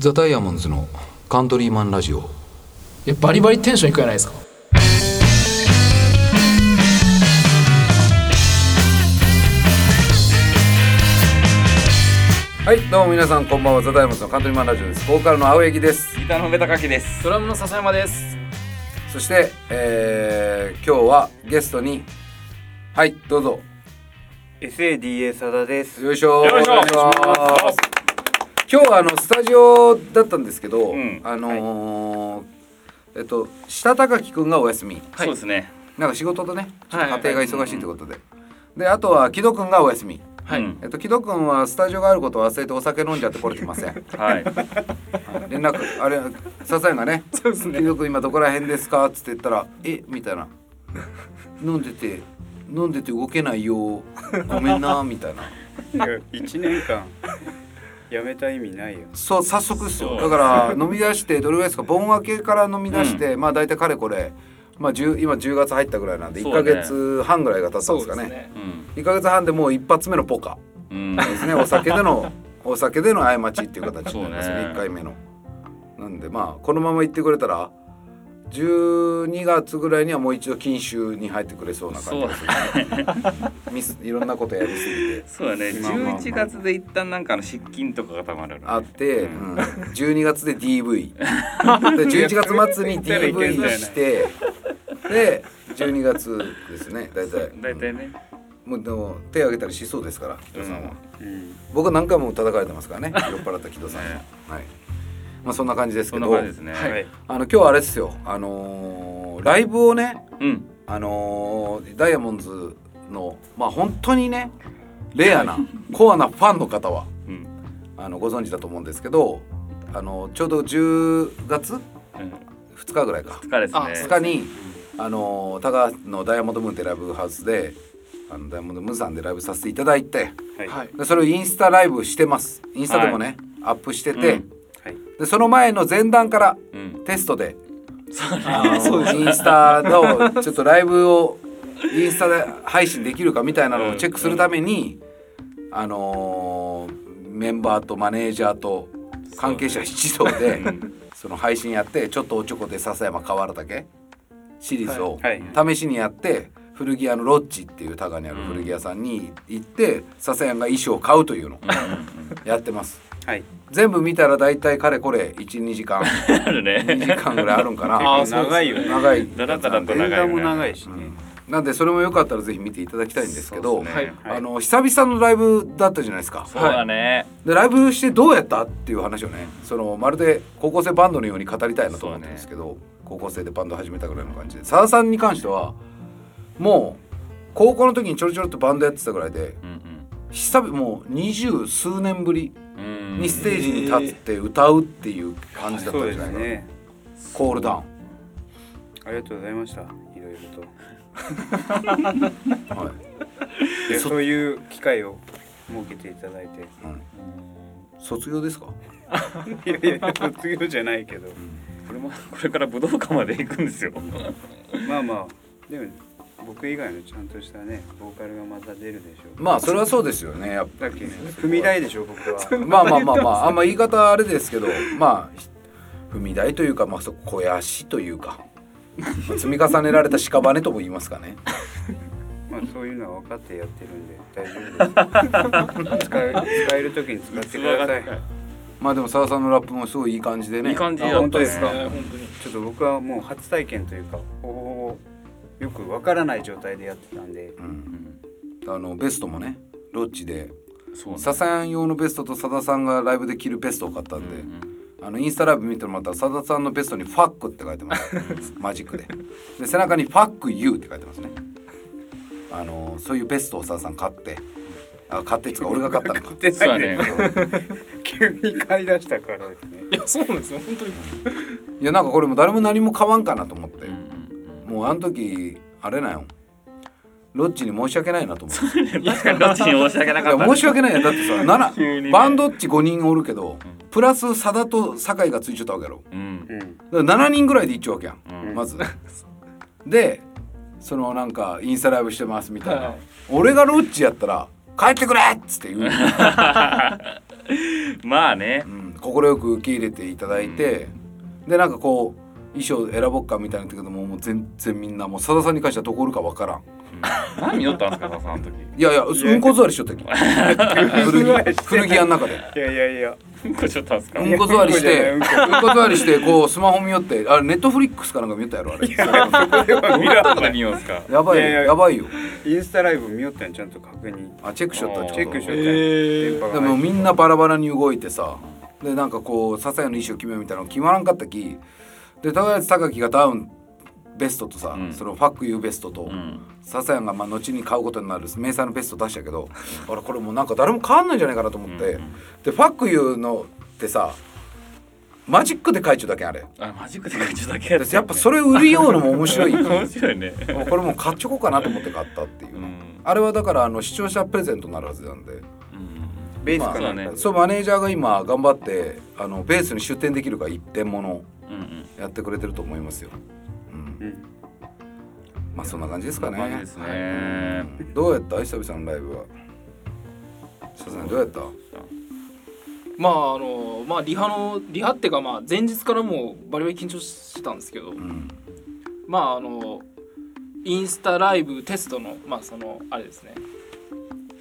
ザ・ダイヤモンズのカントリーマンラジオ。いやバリバリテンションいくじゃないですか？はいどうも皆さんこんばんは。ザ・ダイヤモンズのカントリーマンラジオです。ボーカルの青柳です。ギターのベタカキです。ドラムの笹山です。そして、えー、今日はゲストにはいどうぞ。SADA サダです。よいしょよいしょ。お願いします今日はあのスタジオだったんですけど、うん。あのーえっと下高木くんがお休み。そうですね。なんか仕事とねちょっとはい。家庭が忙しいということで、であとは木戸くんがお休み。はい、うんえっと木戸くんはスタジオがあることを忘れてお酒飲んじゃって来れてません。はい。連絡あれ笹谷がね「そうですね。木戸くん今どこら辺ですか?」っつって言ったら「えみたいな「飲んでて飲んでて動けないよ。ごめんな」みたいな。いや一年間やめた意味ないよ。そう早速ですよ。だから飲み出してどれぐらいですか盆明けから飲み出して、まあ大体かれこれ、まあ、10今10月入ったぐらいなんで1そうね。か月半ぐらいが経ったんですかね。ね。うん。1か月半でもう一発目のポカ。うん。ですね。お酒での お酒での過ちっていう形になりますね。ね。1回目の。なんでまあこのまま行ってくれたら12月ぐらいにはもう一度禁酒に入ってくれそうな感じですね。ミスいろんなことやりすぎて。そうだね。まあまあまあ。11月で一旦なんかの失禁とかがたまる。あって、うん、12月で DV で11月末に DV してで12月ですね。大体。大体ね。もうでも手挙げたりしそうですから木戸さんは。うん。僕は何回も叩かれてますからね。酔っ払った木戸さんには、ね。はいまあそんな感じですそけどんな感じですね。はい。あの今日はあれですよあのーライブをねうん。あのーダイヤモンズのまあ本当にねレアな コアなファンの方はうん。あのご存知だと思うんですけどあのちょうど10月うん。2日ぐらいか疲れですあね。2日にあのー高橋のダイヤモンドムーンってライブハウスであのダイヤモンドムーンさんでライブさせていただいてはい。それをインスタライブしてますインスタでもね、アップしてて、うんはい。でその前の前段からうん。テストでそう インスタのちょっとライブをインスタで配信できるかみたいなのをチェックするために、あのーメンバーとマネージャーと関係者一同でうん。その配信やってちょっとおちょこで笹山河原岳シリーズをはい。試しにやって古着屋のロッチっていうタガにある古着屋さんに行って笹山が衣装を買うというのをやってます。はい。全部見たらだいたいかれこれ12時間 あるね。2時間ぐらいあるんかな。あ長いよね。長いだらだらと長い映画も長いしね。なんでそれもよかったらぜひ見ていただきたいんですけどねはいあの久々のライブだったじゃないですかそうだね。でライブしてどうやったっていう話をねそのまるで高校生バンドのように語りたいなと思ってるんですけど、高校生でバンド始めたぐらいの感じでさださんに関してはもう高校の時にちょろちょろっとバンドやってたぐらいでうん久々もう二十数年ぶりうん。うんにステージに立って歌うっていう感じだったんじゃないかな、ですね。コールダウンありがとうございました。いろいろと。はいでそういう機会を設けていただいて。卒業ですか？いやいや卒業じゃないけど。これもこれから武道館まで行くんですよ。まあまあでも僕以外のちゃんとしたねボーカルがまた出るでしょう。まあそれはそうですよねやっぱだっけ踏み台でしょ僕は。まあまあまあまああんま言い方あれですけどまあひ踏み台というかまあそ肥やしというか、まあ積み重ねられた屍とも言いますかね まあそういうのは分かってやってるんで大丈夫です。使え使える時に使ってください。まあでも澤さんのラップもすごいいい感じでねいい感じあだったでか本当ですすか？ね本当にちょっと僕はもう初体験というかほぼほぼよく分からない状態でやってたんで。うん、あのベストもねロッチで。笹谷用のベストとさださんがライブで着るベストを買ったんで、あのインスタライブ見てもらったらさださんのベストに「ファック」って書いてます。マジックで。で背中に「ファック you」って書いてますね。あのそういうベストをさださん買ってあ買ってっつうか俺が買ったのか。でそうだね。急に買い出したからですね。いやそうなんですよ。本当に。いやなんかこれも誰も何も買わんかなと思って、うんうんもうあの時あれなんよ。ロッチに申し訳ないなと思ってう。ん確かにどっちに申し訳ないかった。や申し訳ないよだってさ7 急にね。バンドっち5人おるけどプラス佐田と酒井がついちゃったわけやろ。うん。うんだから7人ぐらいでいっちゃうわけやん、うん。まず。でそのなんかインスタライブしてますみたいな、はい俺がロッチやったら帰ってくれっつって言う。まあね。うん、快く受け入れていただいて、でなんかこう衣装選ぼっかみたいなけどももう全然みんなもうさださんに関してはどこおるかわからん。何見よったんですかささんの時？いやいやうんこ座りしとったっけ？古着古着屋の中で。いやいやいや。うんこしよったんですか？うんこ座りしてうんこ座りしてこうスマホ見よってあれネットフリックスかなんか見よったやろあれ。そこでは見らんどんな見ようんすか。やばいよいやいややばいよ。インスタライブ見よったんちゃんと確認。あチェックしよったチェックしよったでもみんなバラバラに動いてさでなんかこう笹谷の衣装決めようみたいなの決まらんかったきで高木がダウンベストとさ、うん。そのファックユーベストと、うん。笹谷がまあ後に買うことになる迷彩のベスト出したけどあれこれもうなんか誰も買わんないんじゃないかなと思って、うんでファックユーのってさマジックで書いちゃうだけあれ。あマジックで書いちゃうだけでやっぱそれ売るようのも面白い。面白いね。これもう買っちょこうかなと思って買ったっていう、うん。あれはだからあの視聴者プレゼントになるはずなんで。うん。ベースまあかな。んかでそうマネージャーが今頑張ってあのベースに出店できるか一点ものうんうんやってくれてると思いますよ。うん、うん。まあそんな感じですかね。感じですね。うん。どうやった？久々のライブは。どうやった？まああのまあリハのリハっていうかまあ前日からもうバリバリ緊張してたんですけど、うん。まああのインスタライブテストのまあそのあれですね。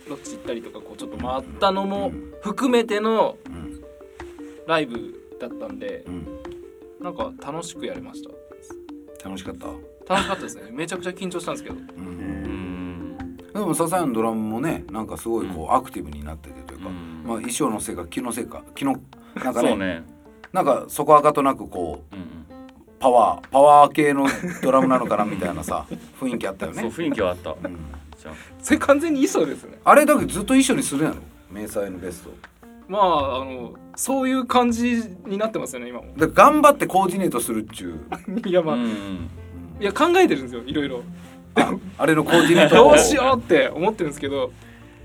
ロッチ行ったりとかこうちょっと回ったのも含めてのうん。ライブだったんで。うんなんか楽しくやりました。楽しかった？楽しかったですね。めちゃくちゃ緊張したんですけど。う。うん。んでも笹谷のドラムもねなんかすごいこうアクティブになっててというか、うん。まあ衣装のせいか気のせいか気のなんかねね。なんかそこはかとなくこううんうん。パワーパワー系のドラムなのかなみたいなさ 雰囲気あったよね。そう雰囲気はあった。うん。じゃあ。それ完全に衣装ですね。あれだけどずっと一緒にするやろ？迷彩のベスト。まああのそういう感じになってますよね今も。で頑張ってコーディネートするっちゅう。いやまあ、うんうんいや考えてるんですよいろいろ。ああれのコーディネートを。どうしようって思ってるんですけど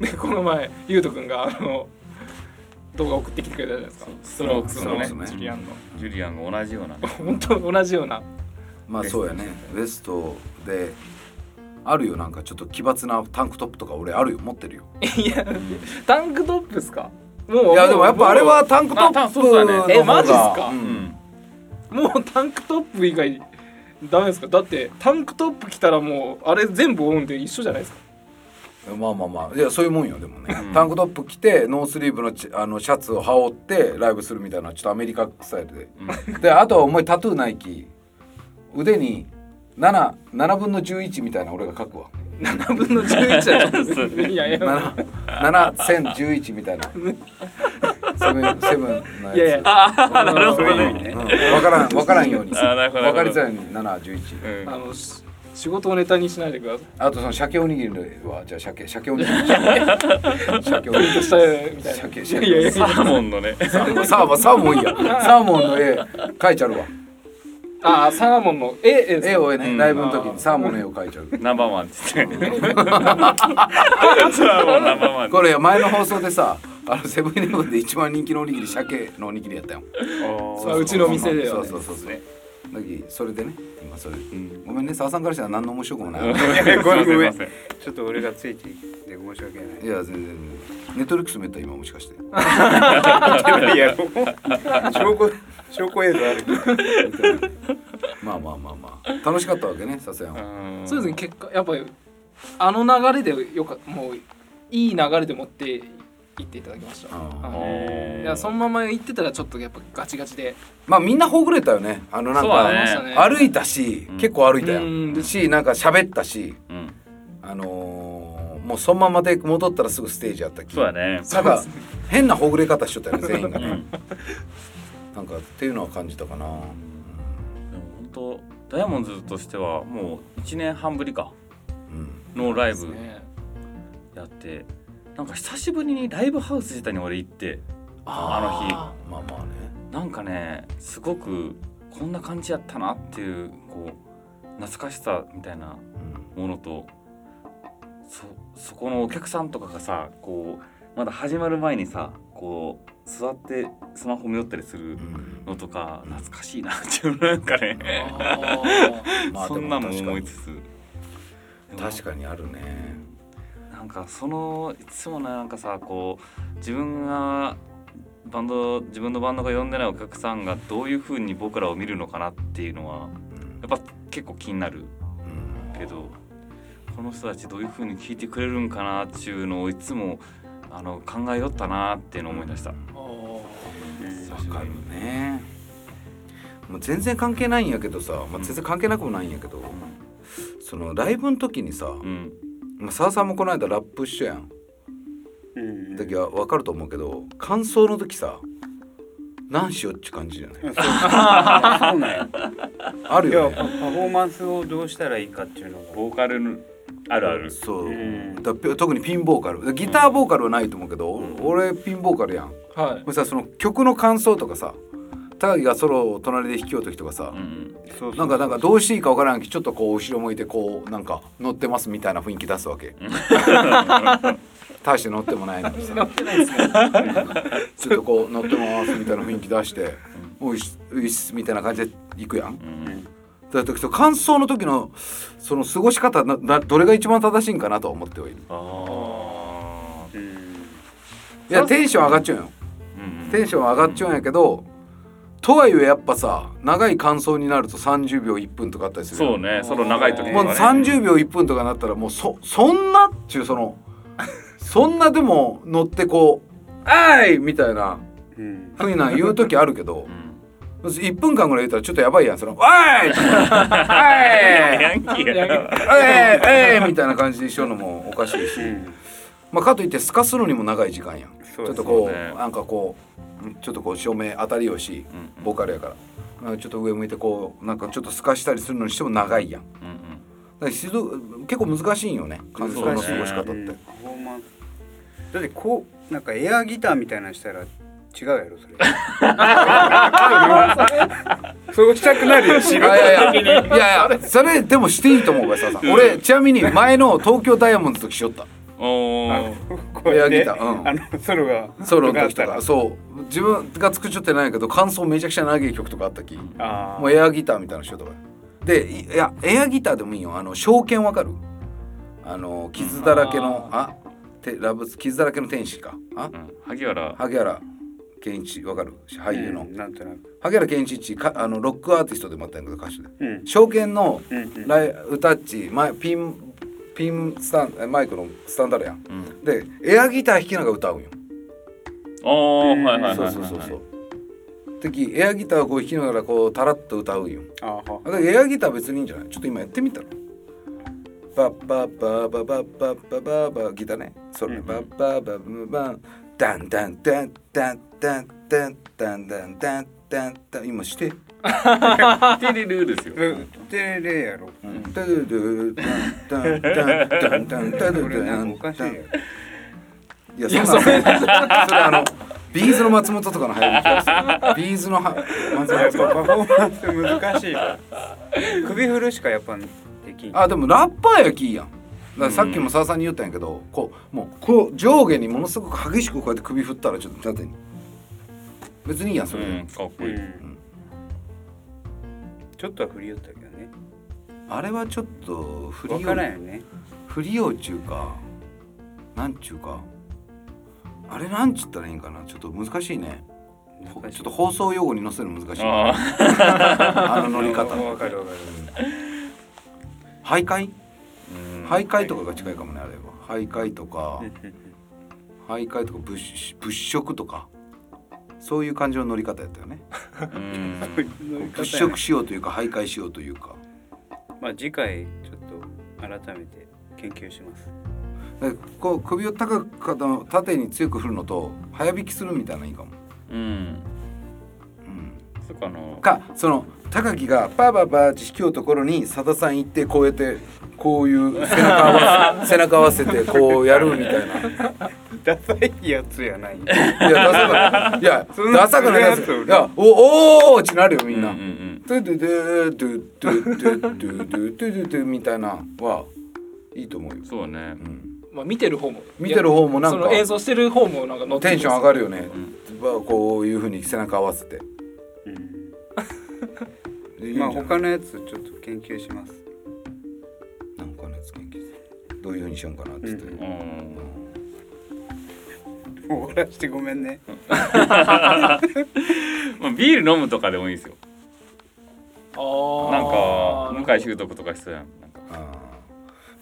でこの前ゆうとくんがあの動画送ってきてくれたじゃないですか。ストロークスのねね。ジュリアンの。ジュリアンが同じような。本当同じような。まあそうやね。ベストであるよなんかちょっと奇抜なタンクトップとか俺あるよ持ってるよ。いやタンクトップですか？もういやでもやっぱあれはタンクトップあそうだね。えマジっすか？ううん。んもうタンクトップ以外ダメですか？だってタンクトップ着たらもうあれ全部オンで一緒じゃないですか？まあまあまあ。いやそういうもんよでもね、うん。タンクトップ着てノースリーブのチあのシャツを羽織ってライブするみたいなちょっとアメリカスタイルで。であとはお前タトゥーないき腕に7 7分の11みたいな俺が書くわ7分の11はちょっといやいや。7011みたいな。セブンセブンのやつ。いやいや。あなるほどね。そういう意味ねうん、分からん分からんように。あなるほどなるほど。分かりづらいように711うん。あのし仕事をネタにしないでください。あとその鮭おにぎりはじゃあ鮭鮭お にぎり鮭おにぎりしたいみたい鮭な。鮭サーモンのね。サーモンサーモンいや。サーモンの絵描いちゃうわあサーモンの絵絵をね、うん。ライブの時にサーモンの絵を描いちゃう。ナンバーワンっつって。サーモンナンバーワンこれ前の放送でさあのセブンイレブンで一番人気のおにぎり鮭のおにぎりやったよ。まあうちの店ではね。そうそうそう。そうだきそれでね今それ。うん。ごめんね澤さんからしたら何の面白くもない。ごめんごめんちょっと俺がついてきて申し訳ない。や全然ネットリックス見た今もしかして。いや。証拠証拠映像あるまあまあまあまあ。楽しかったわけねさすがにうん。そうですね。結果やっぱりあの流れでよかもういい流れで持っていっていただきました。い。いやそのまま行ってたらちょっとやっぱガチガチで。まあみんなほぐれたよね。あのなんか、ね。歩いたし、うん。結構歩いたようん。しなんか喋ったしうん。あのーもうそのままで戻ったらすぐステージやったきそうだねなんか変なほぐれ方しとったよね全員がね。うんなんかっていうのは感じたかな、でも本当ダイヤモンドズとしてはもう1年半ぶりか。うん、のライブやってなんか久しぶりにライブハウス自体に俺行ってあの日。あまあまあね。なんかねすごくこんな感じやったなっていうこう懐かしさみたいなうん。ものとそそこのお客さんとかがさこうまだ始まる前にさこう座ってスマホ見よったりするうん。のとか懐かしいなっていうなんかね。そんなのも思いつつ。確かにあるね。なんかそのいつもなんかさこう自分がバンド自分のバンドが呼んでないお客さんがどういう風に僕らを見るのかなっていうのはやっぱ結構気になるうん。けどこの人たちどういう風に聞いてくれるんかなっていうのをいつもあの考えよったなっていうのを思い出した。わかるね。もう全然関係ないんやけどさ、まあ、全然関係なくもないんやけど、そのライブの時にさ、うん。まあ、澤さんもこの間ラップ一緒やん。うん時は分かると思うけど感想の時さ何しようって感じじゃない？そうなんや。あるよね。パパフォーマンスをどうしたらいいかっていうのが。ボーカルのあるある。そう、うんだ特にピンボーカル。ギターボーカルはないと思うけど、俺ピンボーカルやん。はい。これさその曲の感想とかさ高木がソロを隣で弾きよう時とかさ、うんなんかなんかどうしていいかわからんけどちょっとこう後ろ向いてこうなんか乗ってますみたいな雰囲気出すわけ。大して乗ってもないのにさ。乗ってないですね。ちょっとこう乗ってますみたいな雰囲気出して「おいしおいっす」みたいな感じで行くやん。うんだからその感想の時のその過ごし方ななどれが一番正しいんかなとは思ってはいる。あうん。いやテンション上がっちゃうよ。ーうん。テンション上がっちゃうんやけど、とはいえやっぱさ長い感想になると30秒1分とかあったりするそうね。その長い時ともね。30秒1分とかなったらもうそそんなっちゅうその そんなでも乗ってこう「あい!」みたいなうん。ふうな言う時あるけど。うん1分間ぐらい言ったらちょっとやばいやんその「おい!」おい!」みたいな感じで一緒のもおかしいし、うん。まあ、かといって透かすのにも長い時間やん。そうちょっとこうなんかこうちょっとこう照明当たりよしうんボーカルやから。なんかちょっと上向いてこうなんかちょっと透かしたりするのにしても長いやん。うんうん。結構難しいんよね感想の過ごし方って、だってこうなんかエアギターみたいなのしたら違うやろそれ。そうしたくなるよ。いやいやいや。いやそれでもしていいと思うからさ俺ちなみに前の東京ダイヤモンドの時しよった。おあー。こうやってエアギター。うん。あのソロがソロの時とか。そう。自分が作っちゃってないけど感想めちゃくちゃ長い曲とかあったきもうエアギターみたいなのしようとか。でいいやエアギターでもいいよ。あの証券わかる？あの傷だらけのあてラブ傷だらけの天使か。あ？うん。萩原。萩原健一わかる？俳優の、うん。なんとなく。萩原健一っちかあのロックアーティストでもあったんやけど歌手で。うん。証券のうんうん。ライ歌っち前ピンピンスタンえマイクのスタンダードやん。うん。でエアギター弾きながら歌うんよ。おーはいはいはいそうはい。そうそうそう時エアギターをこう弾きながらこうタラッと歌うんよ。あはだからエアギター別にいいんじゃない？ちょっと今やってみたら。バッバッバッバッバッバッバッバッバッギターね。それうんバッバッバッバッバッダンダンダンダンダンダンダンダンダンダンダン今してテレルですようんでれやろダドドダンダンダンダンダンダンこれなんかおかしいやろいやそんなそれそれあのビーズの松本とかの流行り方ビーズのは松やっぱパフォーマンス難しいから首振るしかやっぱできんあでもラッパーやきいやんだからさっきも澤さんに言ったんやけどこうもうこう上下にものすごく激しくこうやって首振ったらちょっと縦に別にいいやんそれ。で、うんかっこいい。うん。ちょっとは振り寄ったけどね。あれはちょっと振り分よからんよね。振りようちゅうかなんちゅうか。あれなんちゅったらいいんかな。ちょっと難しいね。ちょっと放送用語に載せるの難しいあ あの乗り方。分かる分かる。徘徊？ーうん。徘徊とかが近いかもねあれは。徘徊とか。う ん徘徊とか物物色とかそういう感じの乗り方やったよね。うん。物色しようというか徘徊しようというか。まあ次回ちょっと改めて研究します。でこう首を高く縦に強く振るのと早引きするみたいなのいいかも、うんうん、かあのかその高木がパーパーパーって引きようところにさださん行ってこうやってこういう背中合わせ 背中合わせてこうやるみたいな。ダサいやつやない。いやダサくないいやダサくないやついやおおーってなるよみんな、ドゥドゥドゥドゥドゥドゥドゥドゥドゥドゥみたいなはいいと思うようん、そうねうん、まあ見てる方も見てる方もなんかその演奏してる方もなんかテンション上がるよねこういうふうに背中合わせてうん。まあ他のやつちょっと研究します。なんかのやつ研究。してどういうふうにしようかなっつって、うん。終わらしてごめんね。まあビール飲むとかでもいいですよ。あなんか向井し秀徳とかしてたやん。なんか。あー。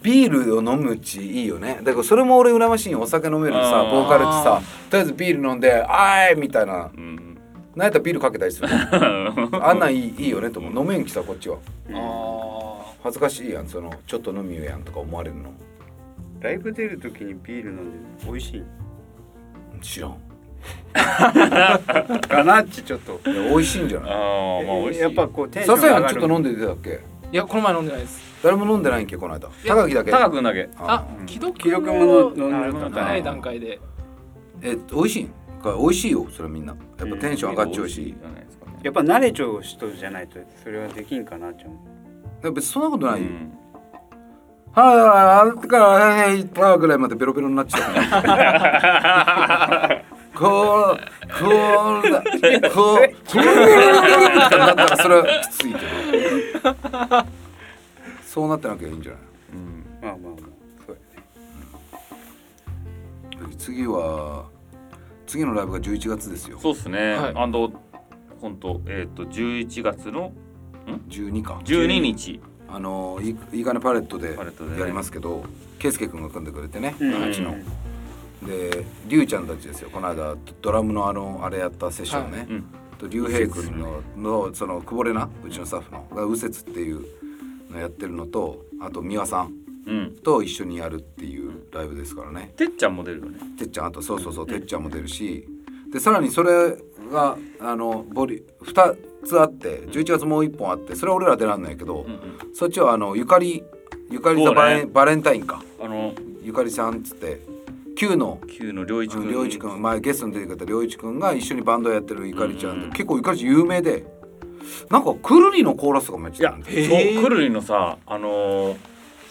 ビールを飲むうちいいよね。だからそれも俺羨ましいよ。お酒飲めるさボーカルってさとりあえずビール飲んで「あーい!」みたいな。うんなんやったらビールかけたりする あんなんいいいいよねと思う。飲めんきさこっちは。あ恥ずかしいやんそのちょっと飲みよやんとか思われるのライブ出る時にビール飲んで美味しい知らん。かなってちょっと。いや美味しいんじゃない？ああまあ美味しい。やっぱこうテンショささやン上がる。んちょっと飲んで出たっけ？ーいやこの前飲んでないです。誰も飲んでないんけこの間？高木だけ？高くんだけ。あー。既読既読もも飲んでた早い段階で。え美味しいん？か美味しいよそれみんな。やっぱテンション上がっちゃうし、やっぱ慣れちゃう人じゃないとそれはできんかなって思う。別にそんなことないよ、うん。はいはいはいあれからはいはいパーぐらいまでベロベロになっちゃう。こうこうだこうこうだったらそれはきついけどそうなってなきゃいいんじゃないうんまあまあまあそうやね次は次のライブが11月ですよ。そうっすね。はい。あの本当えっと11月の12か。12日。あのいいいかねパレットでやりますけど圭佑君が組んでくれてねうん。うちの。でりゅうちゃんたちですよ。この間ドラムのあのあれやったセッションね、うん。と竜兵君ののその久保れなうちのスタッフのが右折っていうのやってるのとあと美輪さんうんと一緒にやるっていうライブですからね。てっちゃんも出るよね。てっちゃんあとそうそうそうてっちゃんも出るし。でさらにそれがあのボリ2つあって11月もう1本あってそれは俺ら出らんないけど、うんうん。そっちはあのゆかりゆかりザそうね。バレン,、バレンタインか。あのゆかりさんっつって Q の旧の良一君良一君前ゲストに出てくれた良一君が一緒にバンドやってるゆかりちゃんで、うん。結構ゆかりちゃん有名でなんかくるりのコーラスとかもやっていやたんでそうくるりのさあのー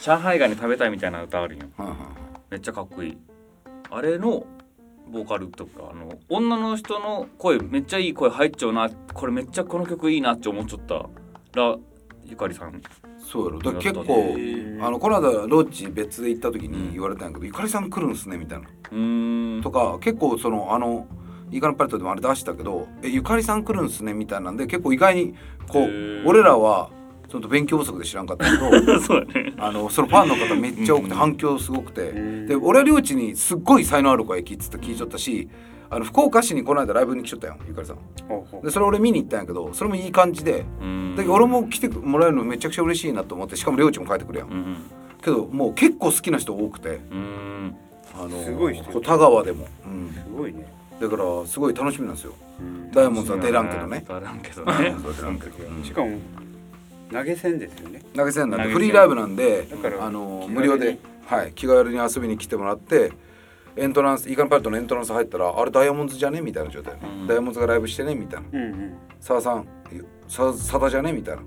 上海ガニ食べたいみたいな歌あるん。よはいはい。めっちゃかっこいい。あれのボーカルとかあの女の人の声めっちゃいい声入っちゃうな。これめっちゃこの曲いいなって思っちゃった。らゆかりさん。そうやろ。だ結や構ーあのこの間ロッチ別で行った時に言われたんやけど「ゆかりさん来るんすね」みたいな。うーん。とか結構そのあのイカのパレットでもあれ出したけど「えゆかりさん来るんすね」みたいなんで結構意外にこう俺らはちょっと勉強不足で知らんかったけど そうだね。あのそのファンの方めっちゃ多くてうん反響すごくて。うんで俺は領地にすっごい才能ある子やきっつって聞いちゃったしあの福岡市にこの間ライブに来ちゃったよゆかりさん。でそれ俺見に行ったんやけどそれもいい感じで。だけど俺も来てもらえるのめちゃくちゃ嬉しいなと思ってしかも領地も書いてくるやん。うんうん。けどもう結構好きな人多くて。あのすごい人田川でも、うん、すごいね。だからすごい楽しみなんですよ。うん。ダイヤモンドさん出らんけどね。出らんけど。ねしかも投げ銭ですよね。投げ銭なんでフリーライブなんでだからあの無料で、はい、気軽に遊びに来てもらってエントランスイーカンパレットのエントランス入ったらあれダイヤモンドじゃねみたいな状態。ね、うん。ダイヤモンドがライブしてねみたいな。うんうん。さあさんささだじゃねみたいな。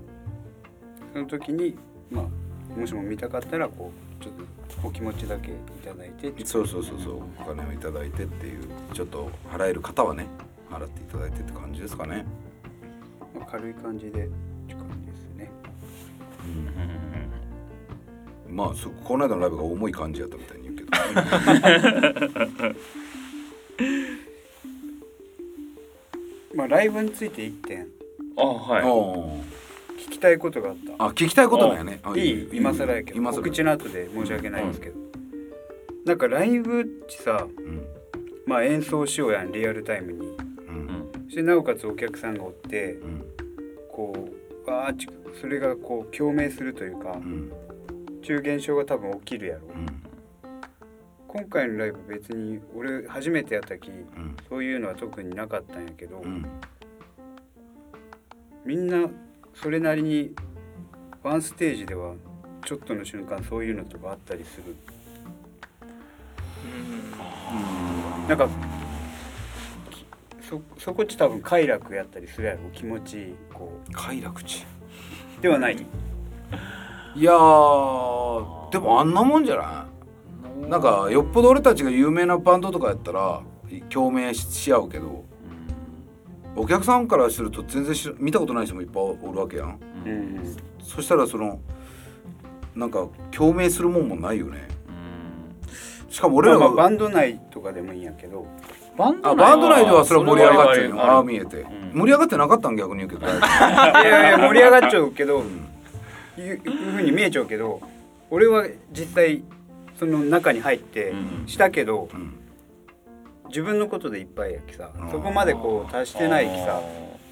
その時にまあもしも見たかったらこうちょっとお気持ちだけいただいてってそうそうそうそう。お金をいただいてっていうちょっと払える方はね払っていただいてって感じですかね。まあ、軽い感じでって感じうん。まあそこの間のライブが重い感じやったみたいに言うけど まあライブについて一点。あはい。聞きたいことがあった。あ聞きたいことなんやね。あいい。今更やけど。今更。告知の後で申し訳ないんですけど、なんかライブってさうん。まあ演奏しようやん。リアルタイムに。そしてなおかつお客さんがおってうん。こうわーちそれがこう共鳴するというかうん中現象が多分起きるやろ。うん。今回のライブ別に俺初めてやったきうん。そういうのは特になかったんやけど、うん。みんなそれなりにワンステージではちょっとの瞬間そういうのとかあったりする。なんかきそそこっち多分快楽やったりするやろ。気持ちいいこ快楽地うではない。いやーでもあんなもんじゃない？なん。かよっぽど俺たちが有名なバンドとかやったら共鳴しし合うけどお客さんからすると全然見たことない人もいっぱいおるわけやん。うん。うんそしたらそのなんか共鳴するもんもないよね。しかも俺らが、まあまあバンド内とかでもいいんやけどバンあバンド内ではそれは盛り上がってるるああ見えて、ん。盛り上がってなかったん？逆に言うけど。いやいや盛り上がっちゃうけどいういうふうに見えちゃうけど俺は実際その中に入ってうん。したけどうん。自分のことでいっぱいやきさうんそこまでこう達してないきさ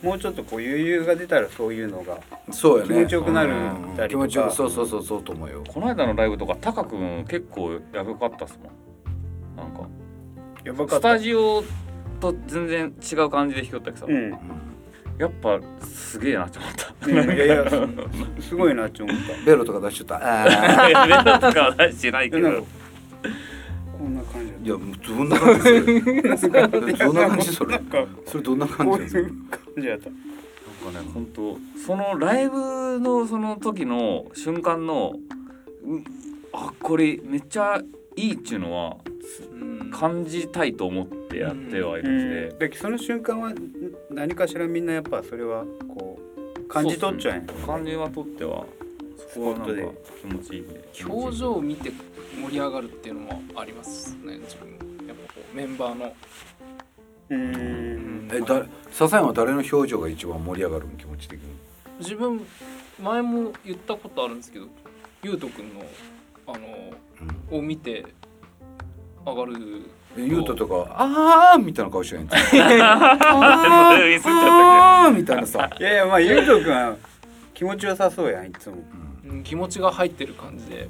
もうちょっとこう余裕が出たらそういうのがそうやね。気持ちよくなるうん。たりとか。気持ちよくそうそうそうそうと思うよ。この間のライブとかタカ君結構やばかったっすもんやばかったスタジオと全然違う感じで弾きよったけどさ、うん。やっぱすげえなって思った。ねいやいやすすごいなって思った。ベロとか出しちゃった。とかは出してないけど。こんな感じいやどんな感じそれ？どんな感じそれ？なんかそれどんな感こうじないんですかう感じやった。なんかね本当そのライブのその時の瞬間のうんあこれめっちゃいいっていうのはうん感じたいと思ってやってはいるんで、だけどその瞬間はん何かしらみんなやっぱそれはこう感じ取っちゃうんや。感じはとってはそこはなんか気持ちいいね。表情を見て盛り上がるっていうのもありますね。自分やっぱこうメンバーの、ううん。んえだ笹山は誰の表情が一番盛り上がるの気持ち的に？自分前も言ったことあるんですけどゆうとくんのあのを見て上がる。えゆうととか「あー」みたいな顔してんじゃん。ミスっちゃっあーみたいなさ。いやいやまあゆうとくんは気持ちよさそうやんいつも。うん。気持ちが入ってる感じで。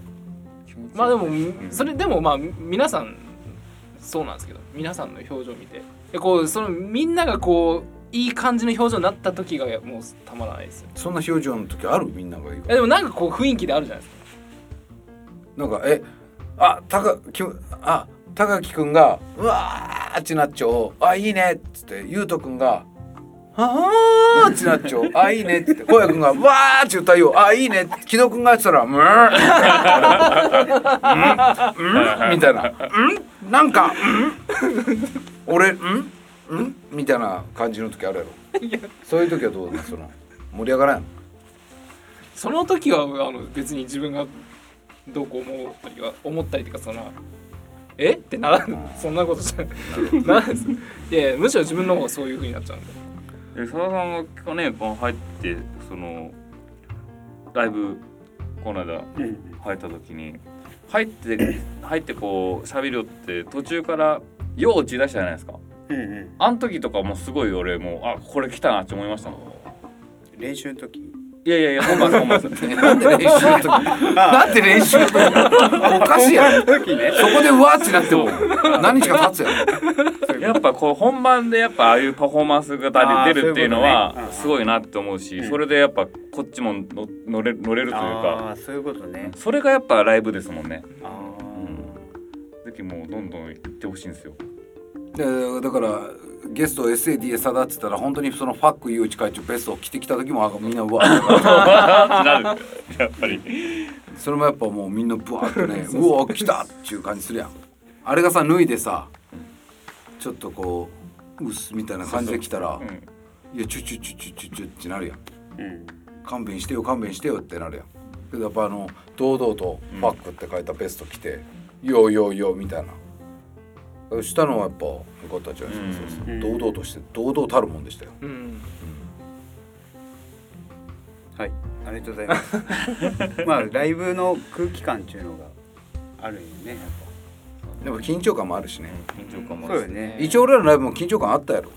まあでもん。それでもまあ皆さんそうなんですけど皆さんの表情を見て。でこうそのみんながこういい感じの表情になった時がもうたまらないですよ。そんな表情の時ある？みんなが言う。えでもなんかこう雰囲気であるじゃないですか。なんかえあたかきあ高木くんが「うわー」ってなっちゃう「あいいね」っつってゆうとくんが「あー」ってなっちゃう「あいいね」っつって小谷くんが「わー」って歌いよ。う「あいいね」木戸くんがやってたら「むー」うん。うん。みたいな「うん。なんかん。俺うん。ん」みたいな感じの時あるやろ。そういう時はどうなのその？盛り上がらん？その時はあの別に自分がどうこう思ったりは思ったりとかそのえ？ってならん。そんなことじゃなら。ないです。いやいやむしろ自分の方がそういう風になっちゃうんで。で佐田さんが去年この入ってそのライブこの間うん。入った時に入って 入ってこう喋るよって途中からよう打ち出したじゃないですか。うんうん。あん時とかもすごい俺もうあこれ来たなって思いましたもん。練習の時いやいやいやほんまですほんまですえなんで練習の時 なんで練習の時 おかしいやろ。時ね。そこでうわーってなっても何日か経つやろ。やっぱこう本番でやっぱああいうパフォーマンス型で出るっていうのはすごいなって思うしうん。それでやっぱこっちもの乗れ乗れるというかああそういうことね。それがやっぱライブですもんね。あぜひもうどんどん行ってほしいんですよでだからゲスト SAD さだっつったら本当にそのファック誘致会長ベストを着てきた時もあみんなうわー なる。やっぱりそれもやっぱもうみんなブワーってね うわ来たっていう感じするやん。あれがさ脱いでさちょっとこううっすみたいな感じで来たらうん。いやチュチュチュチュチュチュってなるやんーうん勘弁してよ勘弁してよってなるやんけどやっぱあの堂々と「ファック」って書いたベスト着て「よーよーよー」みたいなしたのはやっぱよかったんじゃないですか、うん。堂々として堂々たるもんでしたよ。うん。はい。ありがとうございます。まあライブの空気感っていうのがあるよねやっでも緊張感もあるしね。緊張感もぱあるしそうよね。一応俺らのライブも緊張感あったやろ、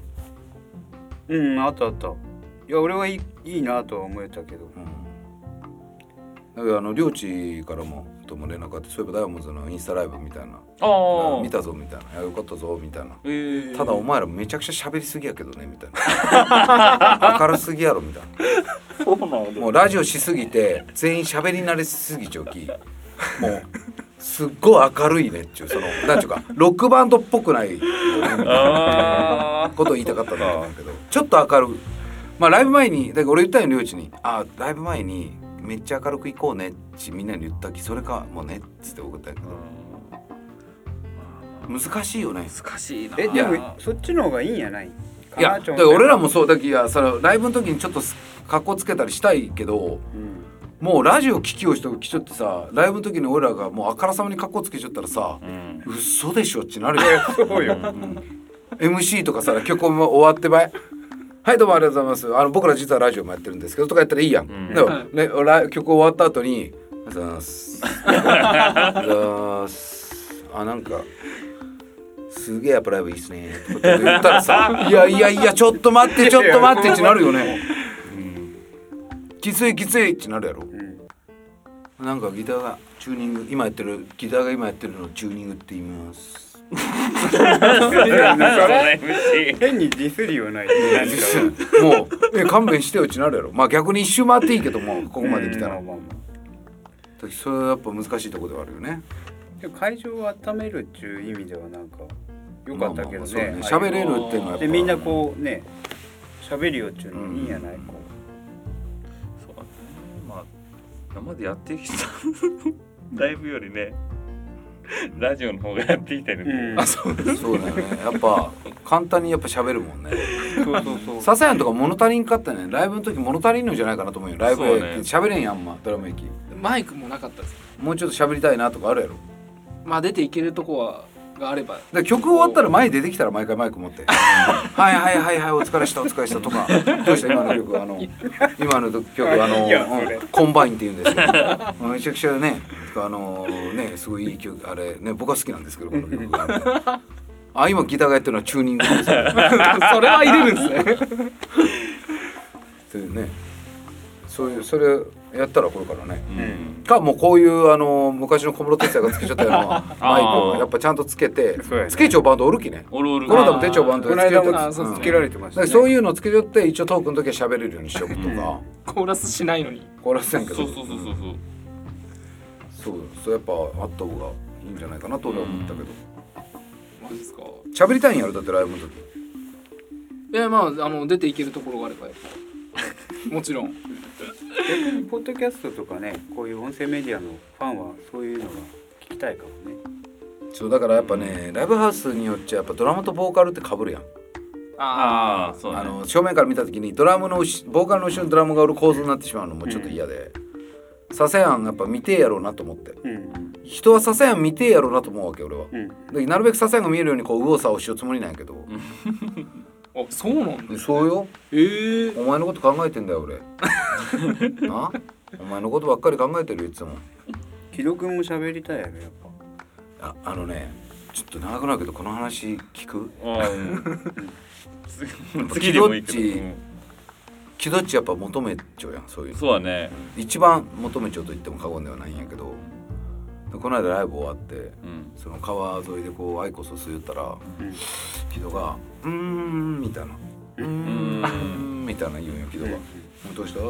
うんあったあった。いや俺はいいいいなとは思えたけど。だからあの領地からもとも連絡あってそういえばダイヤモンドズのインスタライブみたいなああ見たぞみたいなよかったぞみたいな。えー。ただお前らめちゃくちゃ喋りすぎやけどねみたいな。明るすぎやろみたいな。そうなんだもうラジオしすぎて全員喋り慣れしすぎちゃうきもうすっごい明るいねっちゅうそのなんちゅうかロックバンドっぽくないあことを言いたかったんだけどちょっと明るい。まあライブ前にだから俺言ったよ領地に「あライブ前にめっちゃ明るく行こうね」ってみんなに言ったきそれかもうねっつって送ったけど。難しいよね。難しいな。えでもそっちの方がいいんやないかいや俺らもそうだきやそのライブの時にちょっとす格好つけたりしたいけどうん。もうラジオ聞きよう人来ちょってさライブの時に俺らがもうあからさまに格好つけちゃったらさうん。嘘でしょってなるよ。そうよ。MC とかさ曲も終わってばいはいどうもありがとうございます。あの僕ら実はラジオもやってるんですけどとかやったらいいやん、ん。でもねラ曲終わった後に「ありがとうございます」ありがとうございますあなんかすげえやっぱライブいいっすね。とかって言ったらさ「いやいやいやちょっと待ってちょっと待って」ってなるよね。きついきついってなるやろ。うん。なんかギターがチューニング今やってるギターが今やってるのをチューニングって言います変にディスりはないもうえ勘弁してよってなるやろ。まあ逆に一周回っていいけどもここまで来たら。うんまあまあまそれはやっぱ難しいところではあるよね。会場を温めるっていう意味ではなんか良かったけどね。喋れるっていうのはでみんなこうね喋るよっていうのいいんやない？こそうだね。まあ今までやってきたライブよりねラジオの方がやってきたよう、ね、うん、そう。だよね。やっぱ簡単にやっぱ喋るもんね。そうそうそう。ササヤンとか物足りんかったね。ライブの時物足りんのじゃないかなと思うよ。ライブでそうね。喋れんやんあんまドラム駅。マイクもなかったです。もうちょっと喋りたいなとかあるやろ？まあ出ていけるとこはがあれば。曲終わったら前出てきたら毎回マイク持って「はいはいはいはいお疲れしたお疲れした」とか「どうした今の曲あの今の曲あのコンバインって言うんですけどめちゃくちゃねあのねすごいいい曲あれね僕は好きなんですけどこの曲が。あ今ギターがやってるのはチューニングですよ。それは入れるんですね。っていうね。そういうそれやったらこれからね。うん。かもうこういうあの昔の小室哲哉がつけちゃったような マイクをやっぱちゃんとつけてそうやね。つけちゃうバンドおるきね。おるおる。この間も手帳バンドこのでつけて間もあそうそう。うん。つけられてましたね。だからそういうのつけちゃって一応トークの時は喋れるようにしとくとか、コーラスしないのに。コーラスせんけど。そうそうそうそう。そうそうそうやっぱあった方がいいんじゃないかなと俺は思ったけど。マジですか。喋りたいんやろだってライブの時。いやまああの出ていけるところがあればやっぱ。もちろん 逆にポッドキャストとかねこういう音声メディアのファンはそういうのが聞きたいかもね。そうだからやっぱねライブハウスによっちゃやっぱドラムとボーカルって被るやん。ああそうね。あの正面から見た時にドラムの後ボーカルの後ろにドラムがおる構図になってしまうのもちょっと嫌で、させやんやっぱ見てえやろうなと思って。うん。人はさせやん見てえやろうなと思うわけ俺は。うん。でなるべくさせやんが見えるようにこう右往左往しようつもりなんやけど、あそうなんだ。でそうよ。ええ。お前のこと考えてんだよ俺。な？お前のことばっかり考えてるよいつも。木戸君も喋りたいやろやっぱ。ああのねちょっと長くなるけどこの話聞く？ああうん。ぱ 次でもいいけど、キドッチうん気どっちやっぱ求めちゃうやんそういうの。そうだね。一番求めちゃうと言っても過言ではないんやけど。でこの間ライブ終わってうん。その川沿いでこうアイコスを吸ったらうん。木戸が「うーん」みたいな「うーん」みたいな言うんよ木戸が「どうした？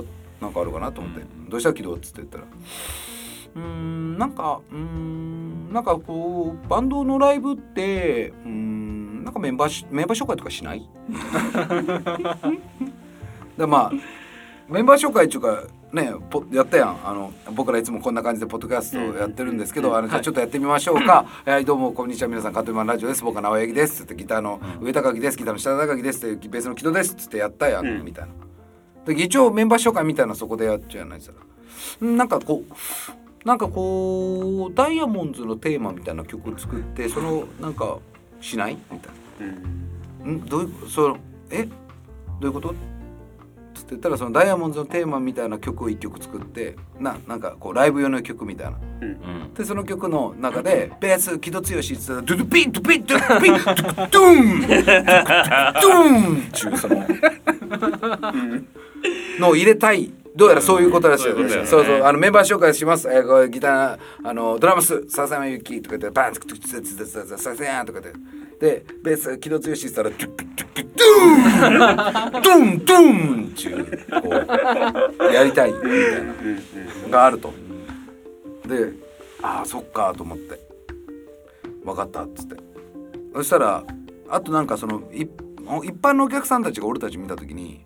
なんかあるかな?」と思って「どうした？木戸?」っつって言ったら「うーんなんかうーんなんかこうバンドのライブってうーんなんかメンバーしメンバー紹介とかしない? 」でまあメンバー紹介っていうかねポやったやん。あの僕らいつもこんな感じでポッドキャストをやってるんですけど、あのじゃあちょっとやってみましょうか「は い、どうもこんにちは。皆さんカントリーマンラジオです。僕は直江です」ってギターの上高木です。ギターの下高木です。ってベースの木戸です。っつってやったやん、うん。みたいな。で一応メンバー紹介みたいなそこでやっちゃうやないですか。うんなんかこうなんかこうダイヤモンドのテーマみたいな曲作ってそのなんかしない？みたいな。うん。ん？どういうそのえ？どういうこと？つって言ったらそのダイヤモンドのテーマみたいな曲を一曲作ってななんかこうライブ用の曲みたいな。うん。でその曲の中でベース木戸剛って言ってたらドゥドゥピンドゥピンドゥドゥピンドゥドゥドゥンドゥドゥンっていうそののを入れたいどうやらそういうことらしいそういうことだよね。そうそう。あのメンバー紹介します、えー、これギターあのドラムス笹山由紀とか言ってバンツクツクツクツクツクツ笹山とか言って。でベース木戸剛って言ったらドゥンドゥンドゥンっていうこうやりたいみたいながあると。でああそっかと思って。分かったっつって。そしたらあとなんかそのい一般のお客さんたちが俺たち見た時にうん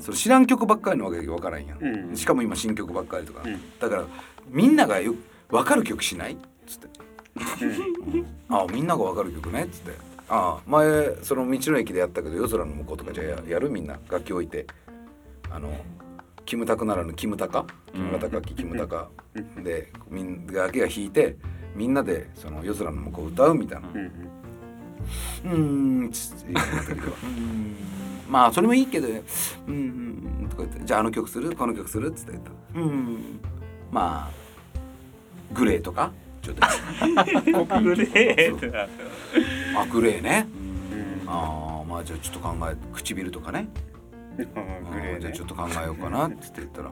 それ知らん曲ばっかりのわけわからんや、うん、しかも今新曲ばっかりとか、うん、だからみんながよ分かる曲しない？っつって、うん、あみんなが分かる曲ね？っつって。ああ前その道の駅でやったけど夜空の向こうとかじゃやるみんな楽器置いて。あのキムタクならぬキムタカ？キムタカキキムタカ。でみんなだけが弾いてみんなでその夜空の向こう歌うみたいな。うん、うい、つって言った。まあそれもいいけど、うんうんとかってじゃああの曲する？この曲する？っつって言った。うん、うん、まあグレーとか？ちょっと。グレーっあグレーね、ああまあじゃあちょっと考え唇とかね。グレー、ね、じゃあちょっと考えようかなっつって言ったら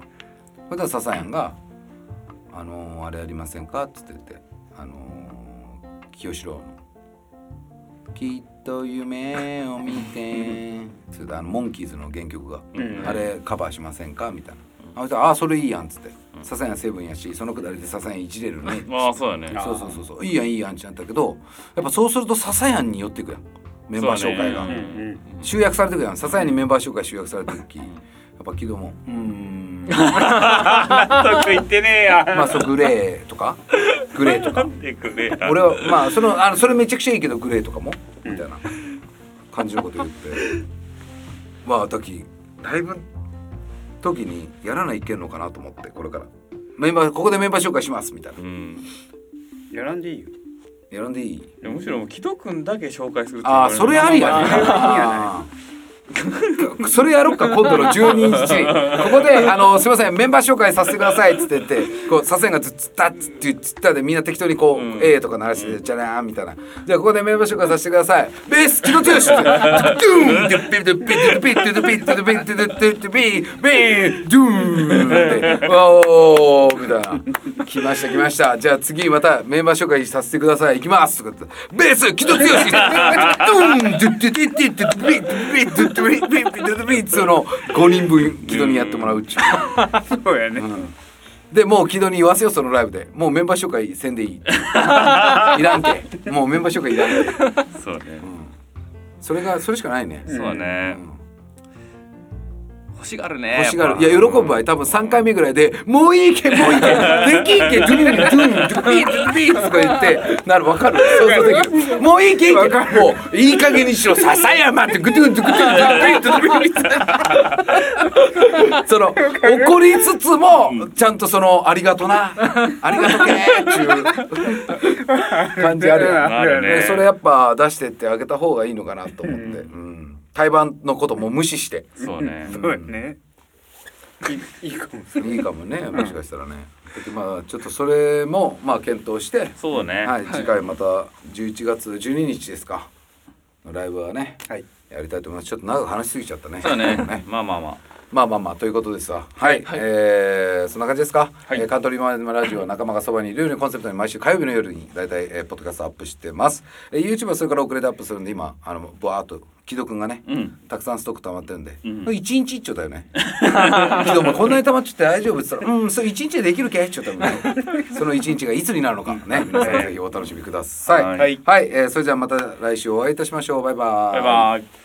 それで笹谷が「あのー、あれありませんか?」っつって言って「あのー、清志郎のきっと夢を見て」それであのモンキーズの原曲が、あれカバーしませんか?」みたいな。ああそれいいやん」っつって「サザンはセブンやしそのくだりでサザンいじれるね」まあそうだね。そうそうそう。そういいやんいいやんってなったけどやっぱそうするとササヤンに寄っていくやん。メンバー紹介が、ね。集約されていくやん。ササヤンにメンバー紹介集約されていきやっぱ木戸も「うーん」納得いってねえや。まあそうグレーとか。グレーとか。俺はまあそのあのそれめちゃくちゃいいけどグレーとかも。みたいな。感じのこと言って。まあ時ライブ時にやらないけんのかなと思ってこれから。メンバーここでメンバー紹介しますみたいな、うん、やらんでいいよ。やらんでいい。むしろ木戸君だけ紹介するああそれありやね。それやろっか今度の12日ここであの「すいませんメンバー紹介させてください」っつって言ってこう左遷がつったっつってつったでみんな適当にこう「A、うん」とか鳴らして「じゃら」みたいな「じゃあここでメンバー紹介させてください」「ベース木野剛」って「ドゥン!」って「ピッピッピッピッゥッピッピッピッドッピッゥッピッピッピッドゥン!」って「おー」みたいな「来ました来ましたじゃあ次またメンバー紹介させてください行きます」とかって「ベース木野剛!」ドゥンドゥッドゥッドゥッドゥッドゥッドゥッドゥッピピピピピピつの5人分木戸にやってもらうっちゅうそうやね、うんでもう木戸に言わせよそのライブでもうメンバー紹介せんでいいいらんけもうメンバー紹介いらんけそうね、うん、それがそれしかないねそうね、うん欲しがるね。欲しがる。いや喜ぶ場合多分3回目ぐらいで「もういいけ もういいけ。できんけ。ドゥンドゥンドゥンドゥビードゥビー」とか言ってなるわかる想像できるもういいけいいけもういい加減にしろ笹山ってグドゥンドゥグドゥンドゥドゥビードゥビーその怒りつつもちゃんとそのありがとなありがとけっていう感じあるよねでそれやっぱ出してってあげた方がいいのかなと思って、うん対バンのことも無視して。そうね。そうやね。いいいいかもい。いかもねもしかしたらね。でまあちょっとそれもまあ検討して、そうね。はい、次回また11月12日ですか。のライブはねはい。やりたいと思います。ちょっと長く話しすぎちゃったね。そうね。まあまあまあまあまあまあということですわ。はい、えーそんな感じですか、はい。えーカントリーマンラジオ仲間がそばにいるようにコンセプトに毎週火曜日の夜に大体、えー、ポッドキャストアップしてます、えー、YouTube はそれから遅れてアップするんで今あのバーっと木戸くんがね、うん。たくさんストック溜まってるんで、ん。一日一丁だよね。木戸もこんなに溜まっちゃって大丈夫って言ったら「うんそれ一日でできるけ?」って言ったら、ね、その一日がいつになるのか。ね皆さんぜひお楽しみください。はい。はい、えーそれじゃあまた来週お会いいたしましょう。バイバイ。バイバイ